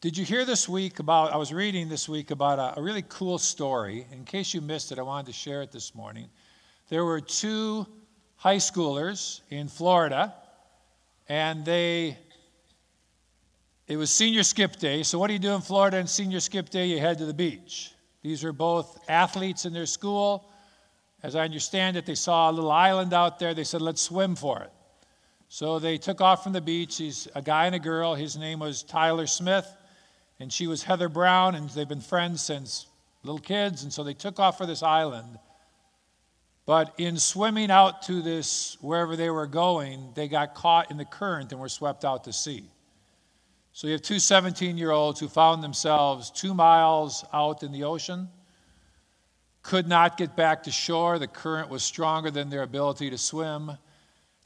Did you hear this week about? I was reading this week about a, a, really cool story. In case you missed it, I wanted to share it this morning. There were two high schoolers in Florida, and they. It was senior skip day. So, what do you do in Florida on senior skip day? You head to the beach. These are both athletes in their school. As I understand it, they saw a little island out there. They said, let's swim for it. So they took off from the beach. He's a guy and a girl. His name was Tyler Smith and she was Heather Brown, and they've been friends since little kids, and so they took off for this island. But in swimming out to this, wherever they were going, they got caught in the current and were swept out to sea. So you have two 17 year olds who found themselves two miles out in the ocean, could not get back to shore. The current was stronger than their ability to swim.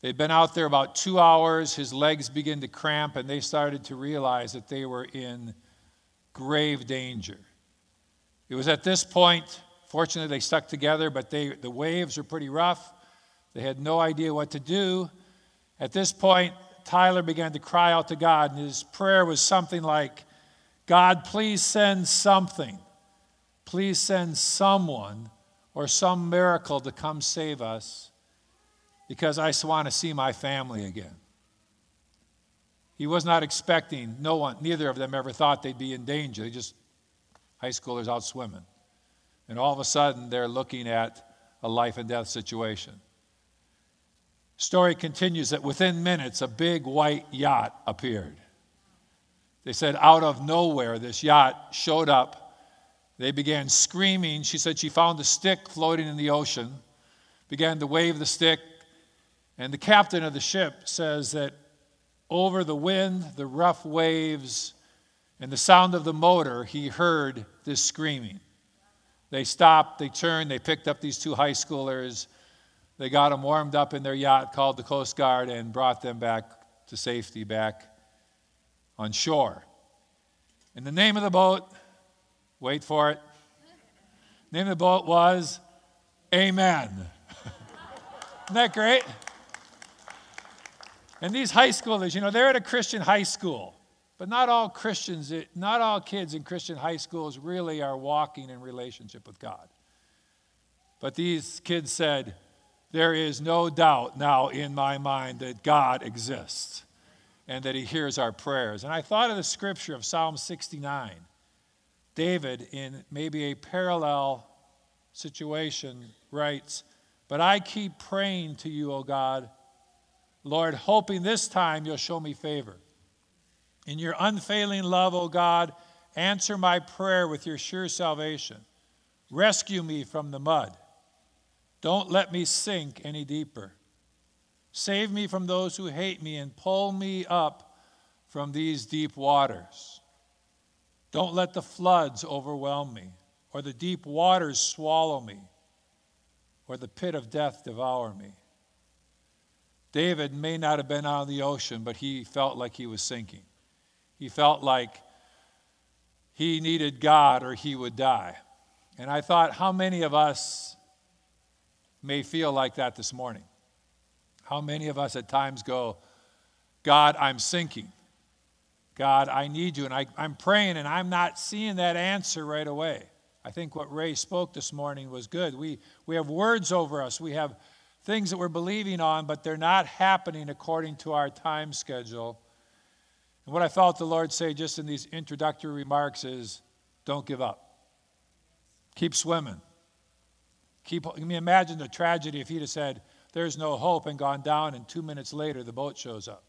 They'd been out there about two hours. His legs began to cramp, and they started to realize that they were in grave danger. It was at this point, fortunately, they stuck together, but they, the waves were pretty rough. They had no idea what to do. At this point, Tyler began to cry out to God, and his prayer was something like, God, please send something. Please send someone or some miracle to come save us because I want to see my family again. He was not expecting, no one, neither of them ever thought they'd be in danger. They just, high schoolers out swimming. And all of a sudden, they're looking at a life and death situation. Story continues that within minutes, a big white yacht appeared. They said, out of nowhere, this yacht showed up. They began screaming. She said she found a stick floating in the ocean, began to wave the stick. And the captain of the ship says that over the wind, the rough waves, and the sound of the motor, he heard this screaming. They stopped, they turned, they picked up these two high schoolers. They got them warmed up in their yacht, called the Coast Guard, and brought them back to safety back on shore. And the name of the boat, wait for it, name of the boat was Amen. Isn't that great? And these high schoolers, you know, they're at a Christian high school. But not all Christians, eh, not all kids in Christian high schools really are walking in relationship with God. But these kids said, There is no doubt now in my mind that God exists and that He hears our prayers. And I thought of the scripture of Psalm 69. David, in maybe a parallel situation, writes, But I keep praying to you, O God Lord, hoping this time you'll show me favor. In your unfailing love, O God, answer my prayer with your sure salvation. Rescue me from the mud. Don't let me sink any deeper. Save me from those who hate me and pull me up from these deep waters. Don't let the floods overwhelm me, or the deep waters swallow me, or the pit of death devour me. David may not have been out of the ocean, but he felt like he was sinking. He felt like he needed God or he would die. And I thought, how many of us may feel like that this morning? How many of us at times go, God, I'm sinking. God, I need you. And I, am praying and I'm not seeing that answer right away. I think what Ray spoke this morning was good. We, we have words over us, we have things that we're believing on, but they're not happening according to our time schedule. And what I felt the Lord say just in these introductory remarks is don't give up. Keep swimming. Keep, I mean, imagine the tragedy if he'd have said, There's no hope, and gone down, and two minutes later the boat shows up.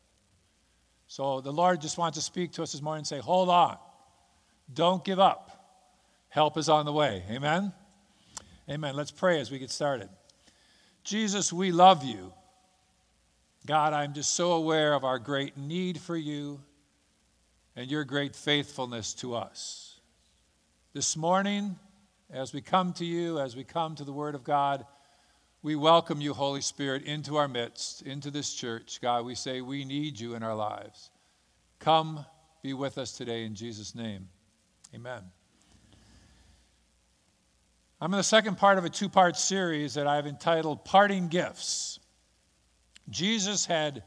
So the Lord just wants to speak to us this morning and say, Hold on. Don't give up. Help is on the way. Amen? Amen. Let's pray as we get started. Jesus, we love you. God, I'm just so aware of our great need for you and your great faithfulness to us. This morning, as we come to you, as we come to the Word of God, we welcome you, Holy Spirit, into our midst, into this church. God, we say we need you in our lives. Come be with us today in Jesus' name. Amen. I'm in the second part of a two part series that I've entitled Parting Gifts. Jesus had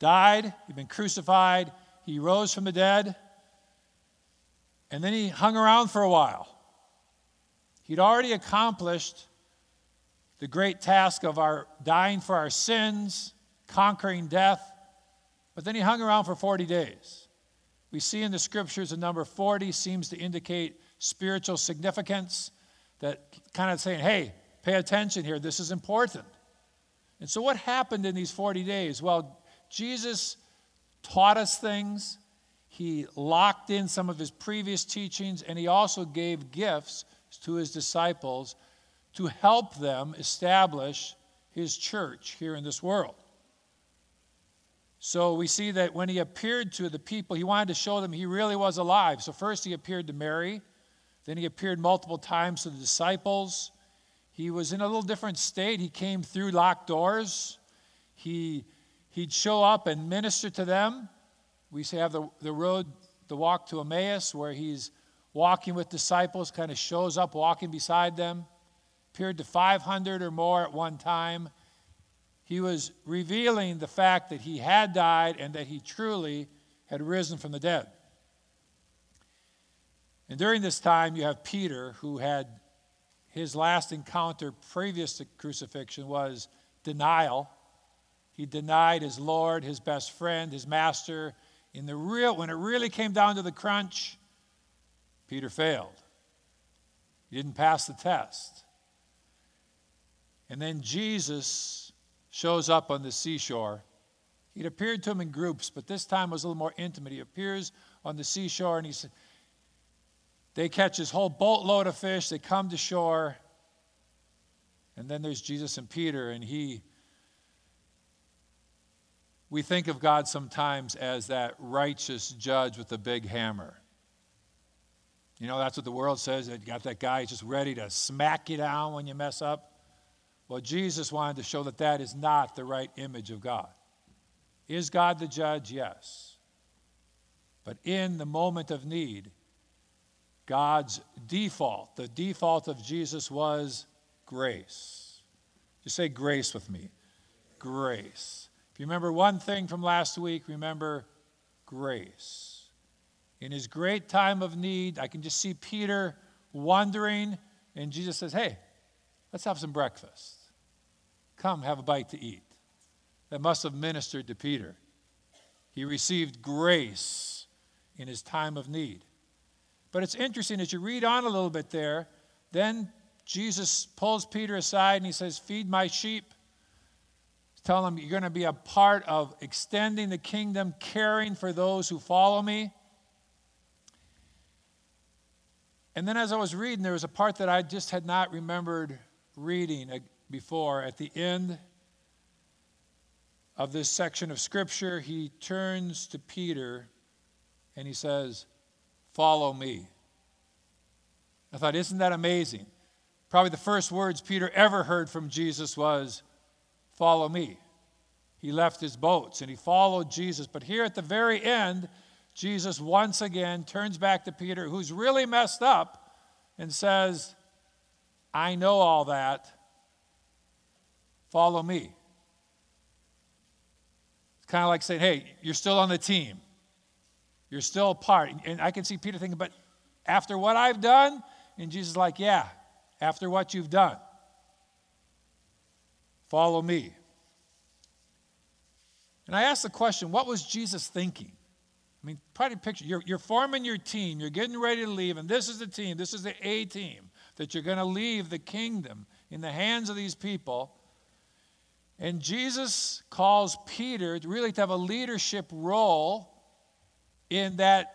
died, he'd been crucified, he rose from the dead. And then he hung around for a while. He'd already accomplished the great task of our dying for our sins, conquering death, but then he hung around for 40 days. We see in the scriptures the number 40 seems to indicate spiritual significance, that kind of saying, hey, pay attention here, this is important. And so, what happened in these 40 days? Well, Jesus taught us things, he locked in some of his previous teachings, and he also gave gifts to his disciples to help them establish his church here in this world. So we see that when he appeared to the people, he wanted to show them he really was alive. So first he appeared to Mary, then he appeared multiple times to the disciples. He was in a little different state. He came through locked doors. He, he'd show up and minister to them. We have the, the road, the walk to Emmaus, where he's walking with disciples, kind of shows up walking beside them. Appeared to 500 or more at one time. He was revealing the fact that he had died and that he truly had risen from the dead. And during this time, you have Peter, who had his last encounter previous to crucifixion was denial. He denied his Lord, his best friend, his master. In the real, when it really came down to the crunch, Peter failed. He didn't pass the test. And then Jesus shows up on the seashore. He'd appeared to him in groups, but this time was a little more intimate. He appears on the seashore and he said, they catch this whole boatload of fish, they come to shore, and then there's Jesus and Peter, and he we think of God sometimes as that righteous judge with the big hammer. You know, that's what the world says. That you got that guy just ready to smack you down when you mess up. Well, Jesus wanted to show that that is not the right image of God. Is God the judge? Yes. But in the moment of need, God's default, the default of Jesus was grace. Just say grace with me. Grace. If you remember one thing from last week, remember grace. In his great time of need, I can just see Peter wondering, and Jesus says, Hey, let's have some breakfast. Come, have a bite to eat. That must have ministered to Peter. He received grace in his time of need. But it's interesting as you read on a little bit there, then Jesus pulls Peter aside and he says, Feed my sheep. Tell him you're going to be a part of extending the kingdom, caring for those who follow me. And then as I was reading, there was a part that I just had not remembered reading uh, before. At the end of this section of Scripture, he turns to Peter and he says, Follow me. I thought, isn't that amazing? Probably the first words Peter ever heard from Jesus was, Follow me. He left his boats and he followed Jesus. But here at the very end, Jesus once again turns back to Peter, who's really messed up, and says, I know all that. Follow me. It's kind of like saying, hey, you're still on the team. You're still a part. And I can see Peter thinking, but after what I've done? And Jesus is like, yeah, after what you've done. Follow me. And I asked the question, what was Jesus thinking? I mean, try to picture you're, you're forming your team, you're getting ready to leave, and this is the team, this is the A team that you're going to leave the kingdom in the hands of these people. And Jesus calls Peter really to have a leadership role in that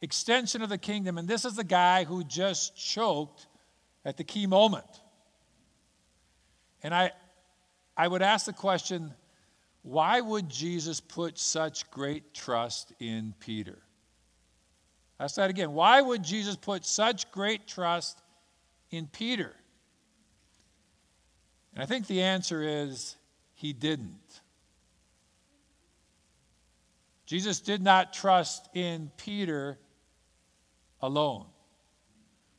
extension of the kingdom. And this is the guy who just choked at the key moment. And I, I would ask the question why would Jesus put such great trust in Peter? Ask that again. Why would Jesus put such great trust in Peter? And I think the answer is he didn't. Jesus did not trust in Peter alone.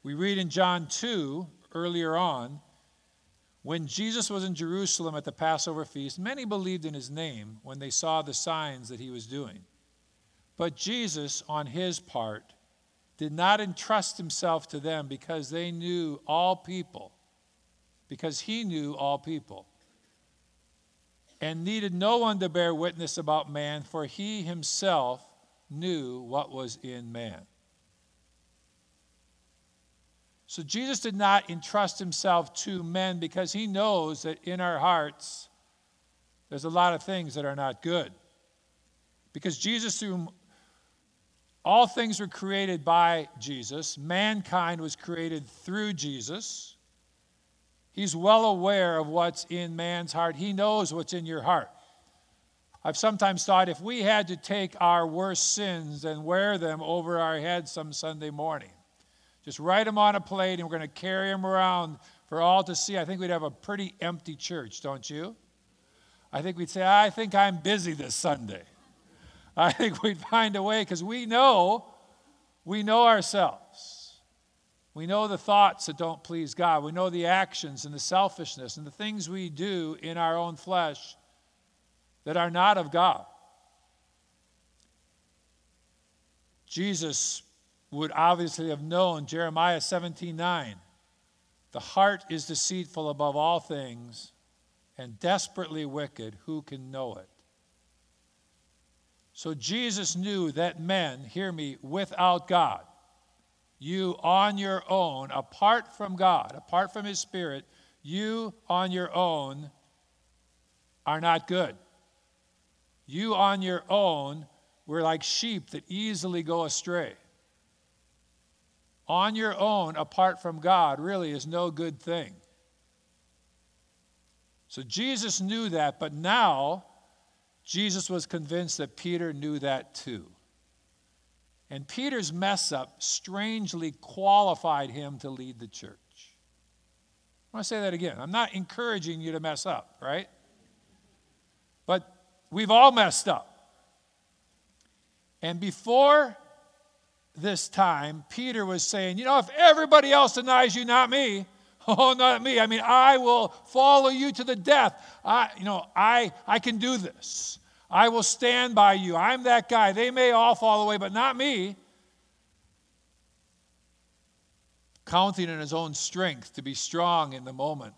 We read in John 2 earlier on when Jesus was in Jerusalem at the Passover feast, many believed in his name when they saw the signs that he was doing. But Jesus, on his part, did not entrust himself to them because they knew all people, because he knew all people, and needed no one to bear witness about man, for he himself knew what was in man. So Jesus did not entrust himself to men because he knows that in our hearts there's a lot of things that are not good. Because Jesus, whom all things were created by Jesus, mankind was created through Jesus. He's well aware of what's in man's heart, he knows what's in your heart. I've sometimes thought if we had to take our worst sins and wear them over our heads some Sunday morning, just write them on a plate and we're going to carry them around for all to see, I think we'd have a pretty empty church, don't you? I think we'd say, I think I'm busy this Sunday. I think we'd find a way because we know, we know ourselves. We know the thoughts that don't please God. We know the actions and the selfishness and the things we do in our own flesh that are not of God. Jesus would obviously have known Jeremiah 17 9. The heart is deceitful above all things and desperately wicked. Who can know it? So Jesus knew that men, hear me, without God, you on your own, apart from God, apart from His Spirit, you on your own are not good. You on your own were like sheep that easily go astray. On your own, apart from God, really is no good thing. So Jesus knew that, but now Jesus was convinced that Peter knew that too. And Peter's mess up strangely qualified him to lead the church. I want to say that again. I'm not encouraging you to mess up, right? But We've all messed up. And before this time, Peter was saying, You know, if everybody else denies you, not me, oh, not me. I mean, I will follow you to the death. I, you know, I, I can do this. I will stand by you. I'm that guy. They may all fall away, but not me. Counting in his own strength to be strong in the moment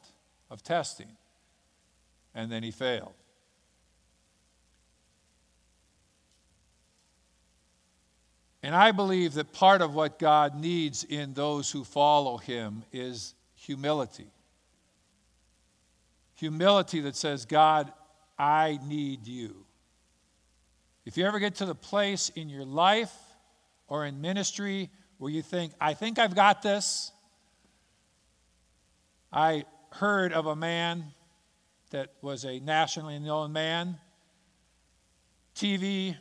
of testing. And then he failed. And I believe that part of what God needs in those who follow him is humility. Humility that says, God, I need you. If you ever get to the place in your life or in ministry where you think, I think I've got this, I heard of a man that was a nationally known man, TV,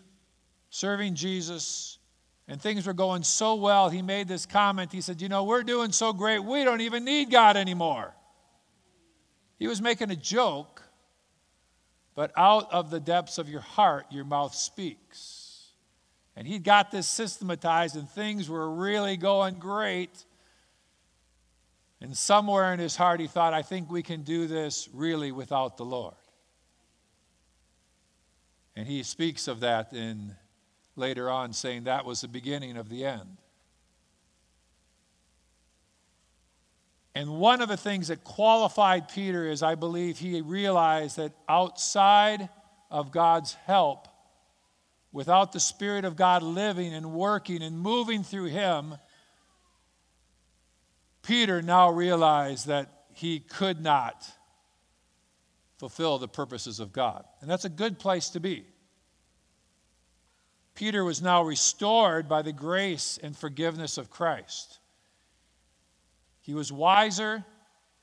serving Jesus, and things were going so well, he made this comment. He said, You know, we're doing so great, we don't even need God anymore. He was making a joke, but out of the depths of your heart, your mouth speaks. And he'd got this systematized, and things were really going great. And somewhere in his heart, he thought, I think we can do this really without the Lord. And he speaks of that in later on, saying that was the beginning of the end. And one of the things that qualified Peter is I believe he realized that outside of God's help, without the Spirit of God living and working and moving through him, Peter now realized that he could not fulfill the purposes of God. And that's a good place to be. Peter was now restored by the grace and forgiveness of Christ. He was wiser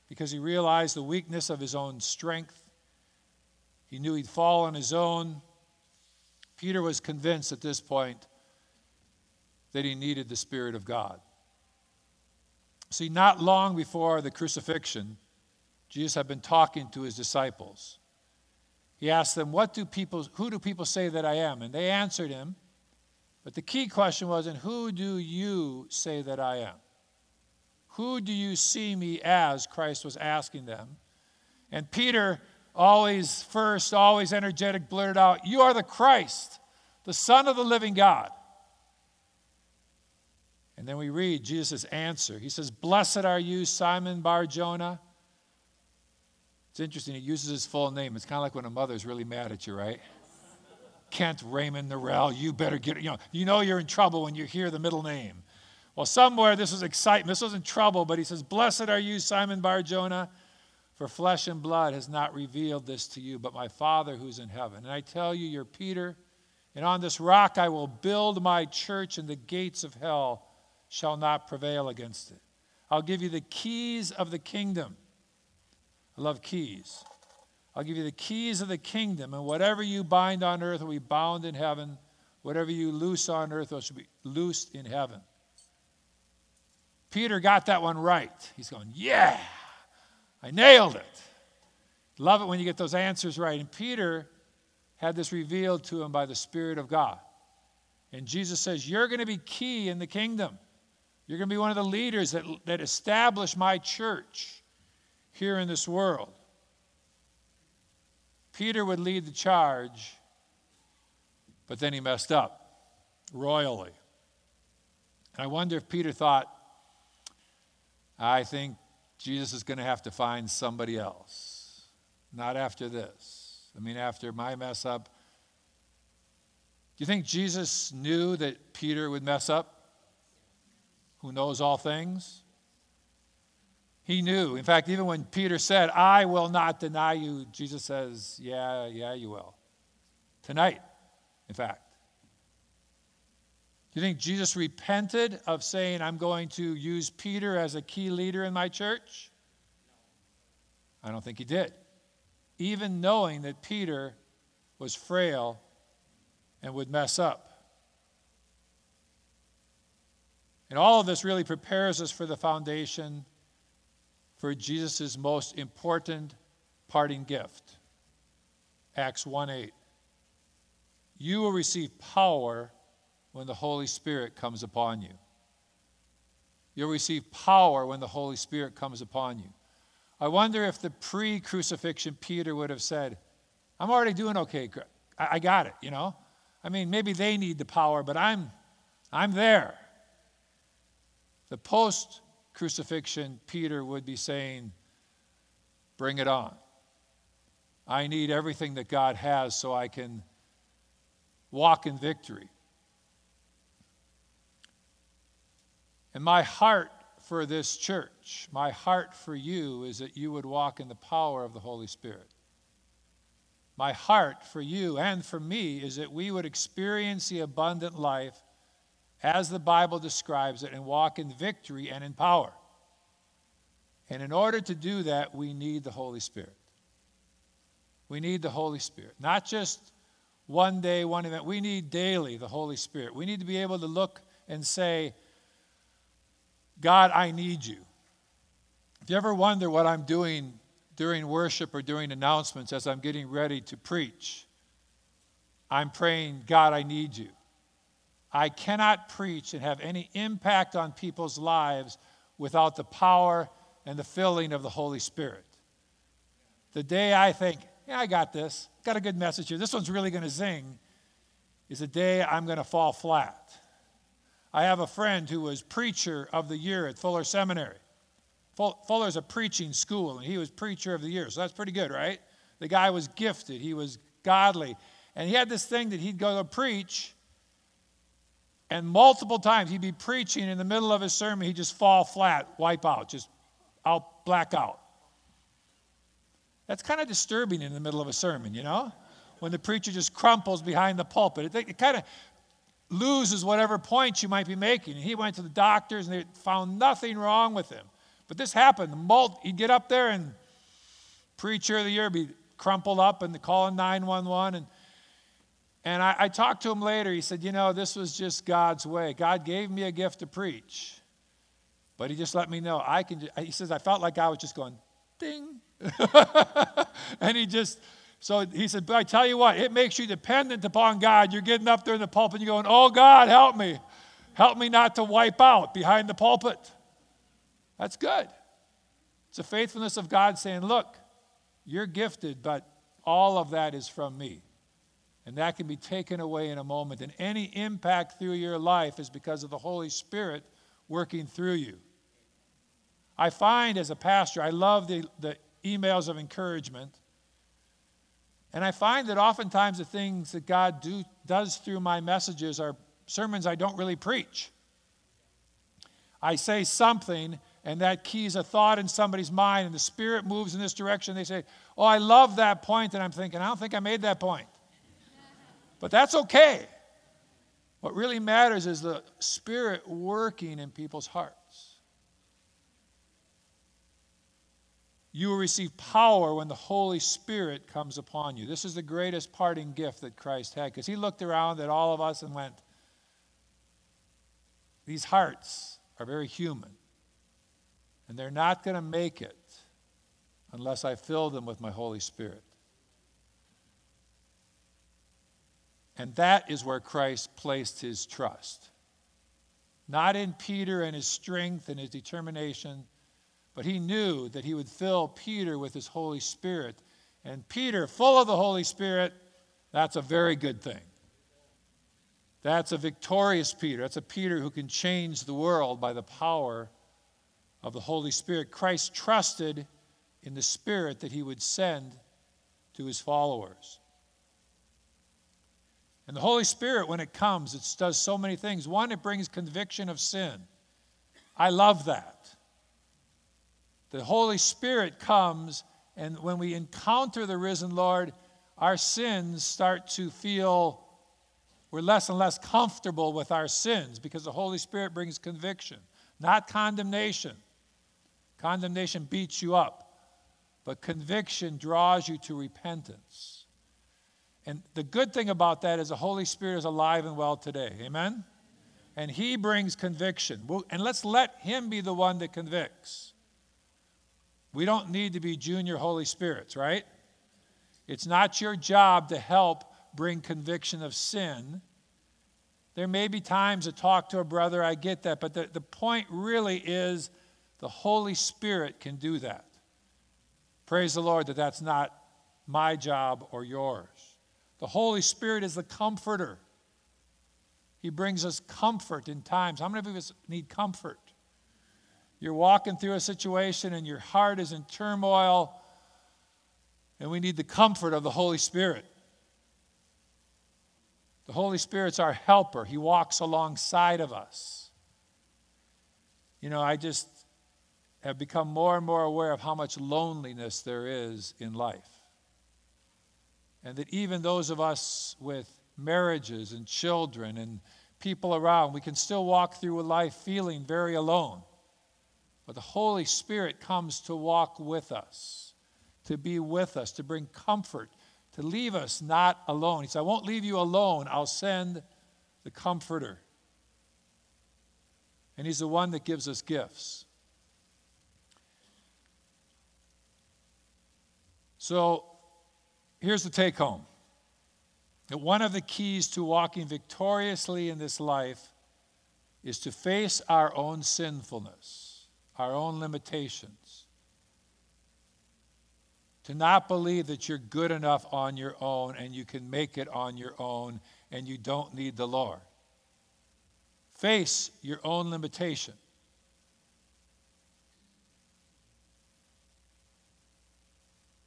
because he realized the weakness of his own strength. He knew he'd fall on his own. Peter was convinced at this point that he needed the Spirit of God. See, not long before the crucifixion, Jesus had been talking to his disciples. He asked them, What do people, Who do people say that I am? And they answered him, but the key question was, and who do you say that I am? Who do you see me as? Christ was asking them. And Peter, always first, always energetic, blurted out, You are the Christ, the Son of the living God. And then we read Jesus' answer. He says, Blessed are you, Simon Bar Jonah. It's interesting, he uses his full name. It's kind of like when a mother's really mad at you, right? Kent Raymond Norell, you better get, you know, you know you're in trouble when you hear the middle name. Well, somewhere this was excitement. This wasn't trouble, but he says, Blessed are you, Simon Bar Jonah, for flesh and blood has not revealed this to you, but my Father who's in heaven. And I tell you, you're Peter, and on this rock I will build my church, and the gates of hell shall not prevail against it. I'll give you the keys of the kingdom. I love keys. I'll give you the keys of the kingdom, and whatever you bind on earth will be bound in heaven. Whatever you loose on earth will be loosed in heaven. Peter got that one right. He's going, Yeah, I nailed it. Love it when you get those answers right. And Peter had this revealed to him by the Spirit of God. And Jesus says, You're going to be key in the kingdom. You're going to be one of the leaders that, that establish my church here in this world. Peter would lead the charge, but then he messed up royally. And I wonder if Peter thought, I think Jesus is going to have to find somebody else. Not after this. I mean, after my mess up. Do you think Jesus knew that Peter would mess up? Who knows all things? He knew. In fact, even when Peter said, I will not deny you, Jesus says, Yeah, yeah, you will. Tonight, in fact. Do you think Jesus repented of saying, I'm going to use Peter as a key leader in my church? I don't think he did. Even knowing that Peter was frail and would mess up. And all of this really prepares us for the foundation for Jesus' most important parting gift. Acts 1 8. You will receive power when the Holy Spirit comes upon you. You'll receive power when the Holy Spirit comes upon you. I wonder if the pre crucifixion Peter would have said, I'm already doing okay. I got it, you know? I mean, maybe they need the power, but I'm, I'm there. The post crucifixion, Peter would be saying, Bring it on. I need everything that God has so I can walk in victory. And my heart for this church, my heart for you is that you would walk in the power of the Holy Spirit. My heart for you and for me is that we would experience the abundant life as the Bible describes it and walk in victory and in power. And in order to do that, we need the Holy Spirit. We need the Holy Spirit. Not just one day, one event. We need daily the Holy Spirit. We need to be able to look and say, God, I need you. If you ever wonder what I'm doing during worship or during announcements as I'm getting ready to preach, I'm praying, God, I need you. I cannot preach and have any impact on people's lives without the power and the filling of the Holy Spirit. The day I think, yeah, I got this, got a good message here, this one's really going to zing, is the day I'm going to fall flat. I have a friend who was preacher of the year at Fuller Seminary. Fuller's a preaching school, and he was preacher of the year, so that's pretty good, right? The guy was gifted, he was godly, and he had this thing that he'd go to preach, and multiple times he'd be preaching in the middle of his sermon, he'd just fall flat, wipe out, just out, black out. That's kind of disturbing in the middle of a sermon, you know? When the preacher just crumples behind the pulpit. It, it kind of loses whatever points you might be making. And he went to the doctors and they found nothing wrong with him. But this happened. He'd get up there and preacher of the year be crumpled up and calling 911 and and I, I, talked to him later. He said, You know, this was just God's way. God gave me a gift to preach, but He just let me know I can. He says, I felt like I was just going, ding. and he just, so he said, But I tell you what, it makes you dependent upon God. You're getting up there in the pulpit and you're going, Oh, God, help me. Help me not to wipe out behind the pulpit. That's good. It's a faithfulness of God saying, Look, you're gifted, but all of that is from me. And that can be taken away in a moment. And any impact through your life is because of the Holy Spirit working through you. I find as a pastor, I love the, the emails of encouragement. And I find that oftentimes the things that God do, does through my messages are sermons I don't really preach. I say something, and that keys a thought in somebody's mind, and the Spirit moves in this direction. They say, Oh, I love that point. And I'm thinking, I don't think I made that point. But that's okay. What really matters is the Spirit working in people's hearts. You will receive power when the Holy Spirit comes upon you. This is the greatest parting gift that Christ had because he looked around at all of us and went, These hearts are very human, and they're not going to make it unless I fill them with my Holy Spirit. And that is where Christ placed his trust. Not in Peter and his strength and his determination, but he knew that he would fill Peter with his Holy Spirit. And Peter, full of the Holy Spirit, that's a very good thing. That's a victorious Peter. That's a Peter who can change the world by the power of the Holy Spirit. Christ trusted in the Spirit that he would send to his followers. And the Holy Spirit, when it comes, it does so many things. One, it brings conviction of sin. I love that. The Holy Spirit comes, and when we encounter the risen Lord, our sins start to feel we're less and less comfortable with our sins because the Holy Spirit brings conviction, not condemnation. Condemnation beats you up, but conviction draws you to repentance. And the good thing about that is the Holy Spirit is alive and well today. Amen? And He brings conviction. And let's let Him be the one that convicts. We don't need to be junior Holy Spirits, right? It's not your job to help bring conviction of sin. There may be times to talk to a brother, I get that, but the, the point really is the Holy Spirit can do that. Praise the Lord that that's not my job or yours. The Holy Spirit is the comforter. He brings us comfort in times. How many of us need comfort? You're walking through a situation and your heart is in turmoil, and we need the comfort of the Holy Spirit. The Holy Spirit's our helper, He walks alongside of us. You know, I just have become more and more aware of how much loneliness there is in life. And that even those of us with marriages and children and people around, we can still walk through a life feeling very alone. But the Holy Spirit comes to walk with us, to be with us, to bring comfort, to leave us not alone. He said, I won't leave you alone, I'll send the Comforter. And He's the one that gives us gifts. So here's the take home that one of the keys to walking victoriously in this life is to face our own sinfulness, our own limitations. To not believe that you're good enough on your own and you can make it on your own and you don't need the Lord. Face your own limitation.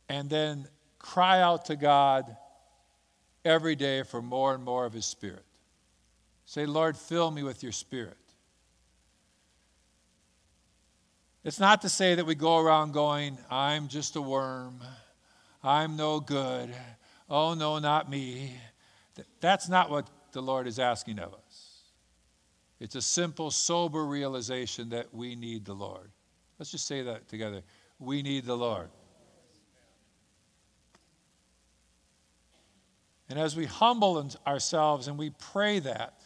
and then cry out to God every day for more and more of His Spirit. Say, Lord, fill me with your Spirit. It's not to say that we go around going, I'm just a worm, I'm no good, oh no, not me. That's not what the Lord is asking of us. It's a simple, sober realization that we need the Lord. Let's just say that together. We need the Lord. And as we humble ourselves and we pray that,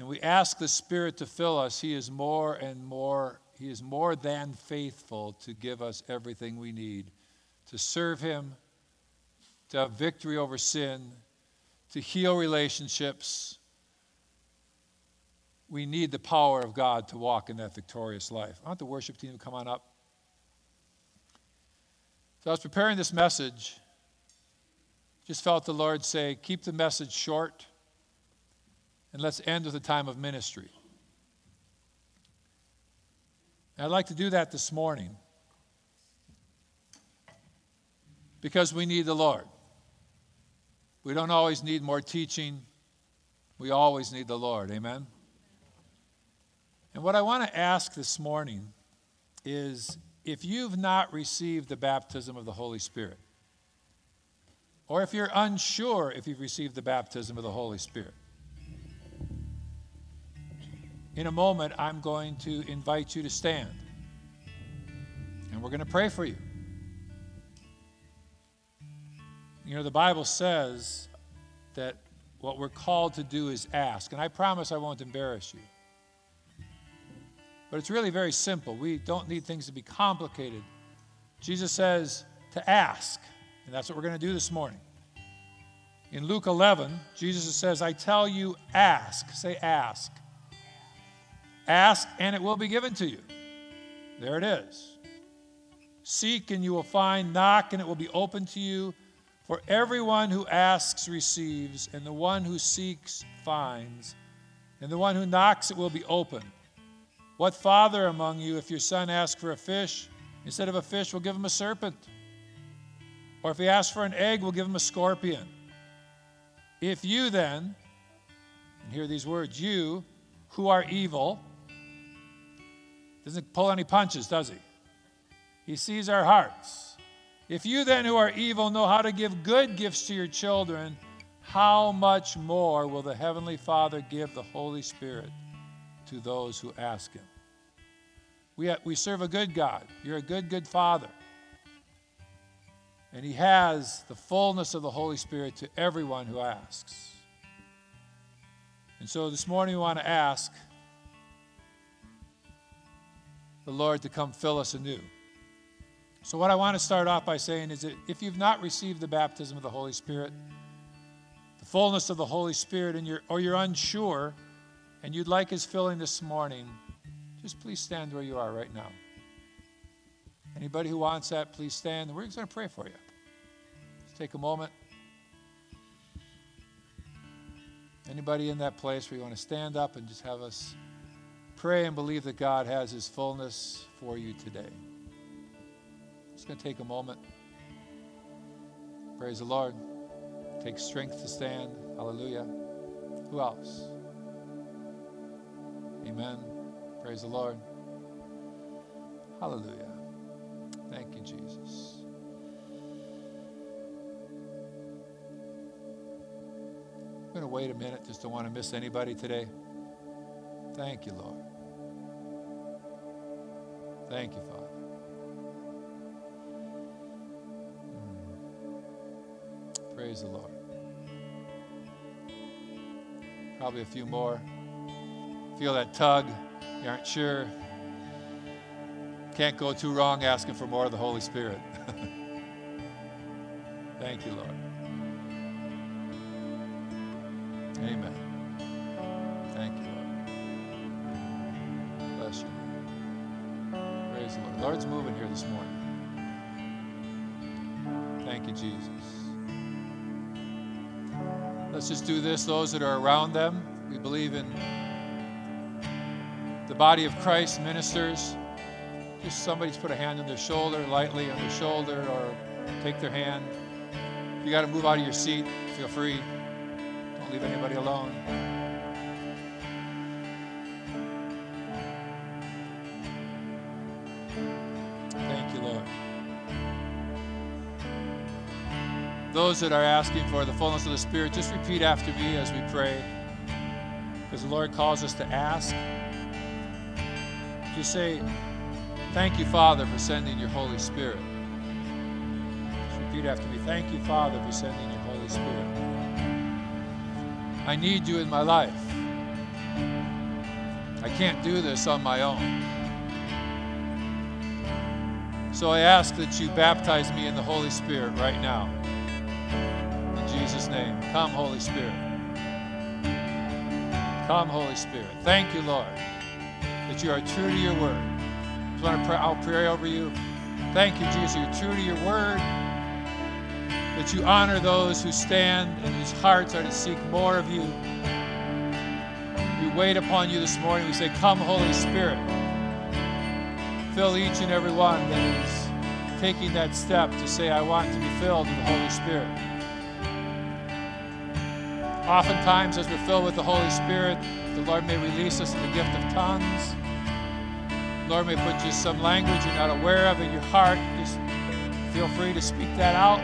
and we ask the Spirit to fill us, He is more and more, He is more than faithful to give us everything we need to serve Him, to have victory over sin, to heal relationships. We need the power of God to walk in that victorious life. I want the worship team to come on up. So I was preparing this message. Just felt the Lord say, keep the message short. And let's end with a time of ministry. And I'd like to do that this morning because we need the Lord. We don't always need more teaching, we always need the Lord. Amen? And what I want to ask this morning is if you've not received the baptism of the Holy Spirit, or if you're unsure if you've received the baptism of the Holy Spirit, in a moment I'm going to invite you to stand. And we're going to pray for you. You know, the Bible says that what we're called to do is ask. And I promise I won't embarrass you. But it's really very simple. We don't need things to be complicated. Jesus says to ask, and that's what we're going to do this morning. In Luke 11, Jesus says, I tell you, ask. Say, ask. Ask, and it will be given to you. There it is. Seek, and you will find. Knock, and it will be open to you. For everyone who asks receives, and the one who seeks finds, and the one who knocks it will be open. What father among you, if your son asks for a fish, instead of a fish, will give him a serpent? Or if he asks for an egg, will give him a scorpion? If you then, and hear these words, you who are evil, doesn't pull any punches, does he? He sees our hearts. If you then, who are evil, know how to give good gifts to your children, how much more will the Heavenly Father give the Holy Spirit to those who ask Him? We, we serve a good God. You're a good, good Father. And He has the fullness of the Holy Spirit to everyone who asks. And so this morning we want to ask the Lord to come fill us anew. So, what I want to start off by saying is that if you've not received the baptism of the Holy Spirit, the fullness of the Holy Spirit, and you're, or you're unsure and you'd like His filling this morning, just please stand where you are right now. Anybody who wants that, please stand. We're just going to pray for you. Just take a moment. Anybody in that place where you want to stand up and just have us pray and believe that God has His fullness for you today. It's going to take a moment. Praise the Lord. Take strength to stand. Hallelujah. Who else? Amen. Praise the Lord. Hallelujah. Thank you, Jesus. I'm going to wait a minute, just don't want to miss anybody today. Thank you, Lord. Thank you, Father. Hmm. Praise the Lord. Probably a few more. Feel that tug. You aren't sure. Can't go too wrong asking for more of the Holy Spirit. Thank you, Lord. Jesus. Let's just do this, those that are around them. We believe in the body of Christ, ministers. Just somebody's put a hand on their shoulder, lightly on their shoulder, or take their hand. If you got to move out of your seat, feel free. Don't leave anybody alone. Those that are asking for the fullness of the Spirit, just repeat after me as we pray. Because the Lord calls us to ask. Just say, Thank you, Father, for sending your Holy Spirit. Just repeat after me. Thank you, Father, for sending your Holy Spirit. I need you in my life. I can't do this on my own. So I ask that you baptize me in the Holy Spirit right now. Name. Come, Holy Spirit. Come, Holy Spirit. Thank you, Lord, that you are true to your word. I want to pray, I'll pray over you. Thank you, Jesus, you're true to your word. That you honor those who stand and whose hearts are to seek more of you. We wait upon you this morning. We say, Come, Holy Spirit. Fill each and every one that is taking that step to say, I want to be filled with the Holy Spirit. Oftentimes, as we're filled with the Holy Spirit, the Lord may release us in the gift of tongues. Lord may put just some language you're not aware of in your heart. Just feel free to speak that out.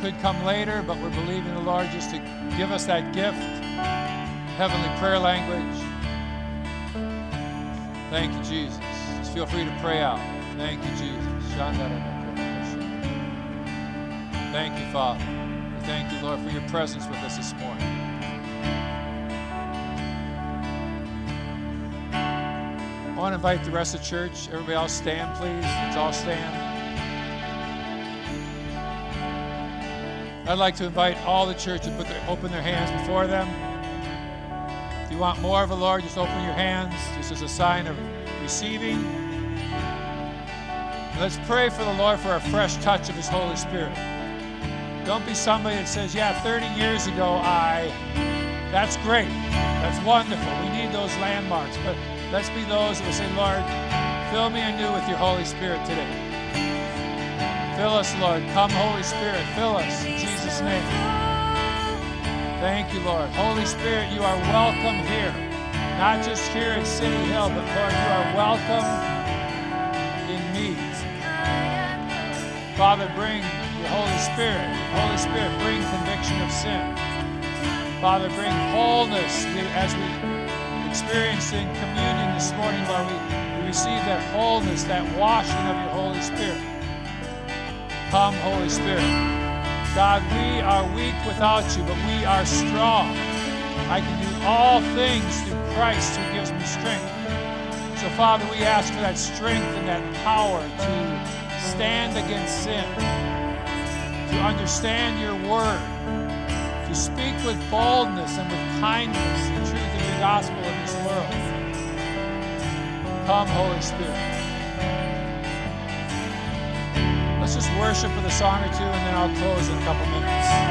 Could come later, but we're believing the Lord just to give us that gift, heavenly prayer language. Thank you, Jesus. Just feel free to pray out. Thank you, Jesus. Thank you, Father. Thank you, Lord, for your presence with us this morning. I want to invite the rest of the church. Everybody else stand, please. Let's all stand. I'd like to invite all the church to put their, open their hands before them. If you want more of the Lord, just open your hands, just as a sign of receiving. let's pray for the Lord for a fresh touch of His Holy Spirit. Don't be somebody that says, Yeah, 30 years ago, I. That's great. That's wonderful. We need those landmarks. But Let's be those that say, Lord, fill me anew with your Holy Spirit today. Fill us, Lord. Come, Holy Spirit, fill us in Jesus' name. Thank you, Lord. Holy Spirit, you are welcome here. Not just here at City Hill, but Lord, you are welcome in me. Father, bring Holy Spirit. Holy Spirit, bring conviction of sin. Father, bring wholeness as we experiencing communion this morning, Lord, we, we receive that wholeness, that washing of your Holy Spirit. Come, Holy Spirit. God, we are weak without you, but we are strong. I can do all things through Christ who gives me strength. So, Father, we ask for that strength and that power to stand against sin, to understand your word, to speak with boldness and with kindness the truth of your gospel in this world. Come, Holy Spirit. Let's just worship with a song or two, and then I'll close in a couple minutes.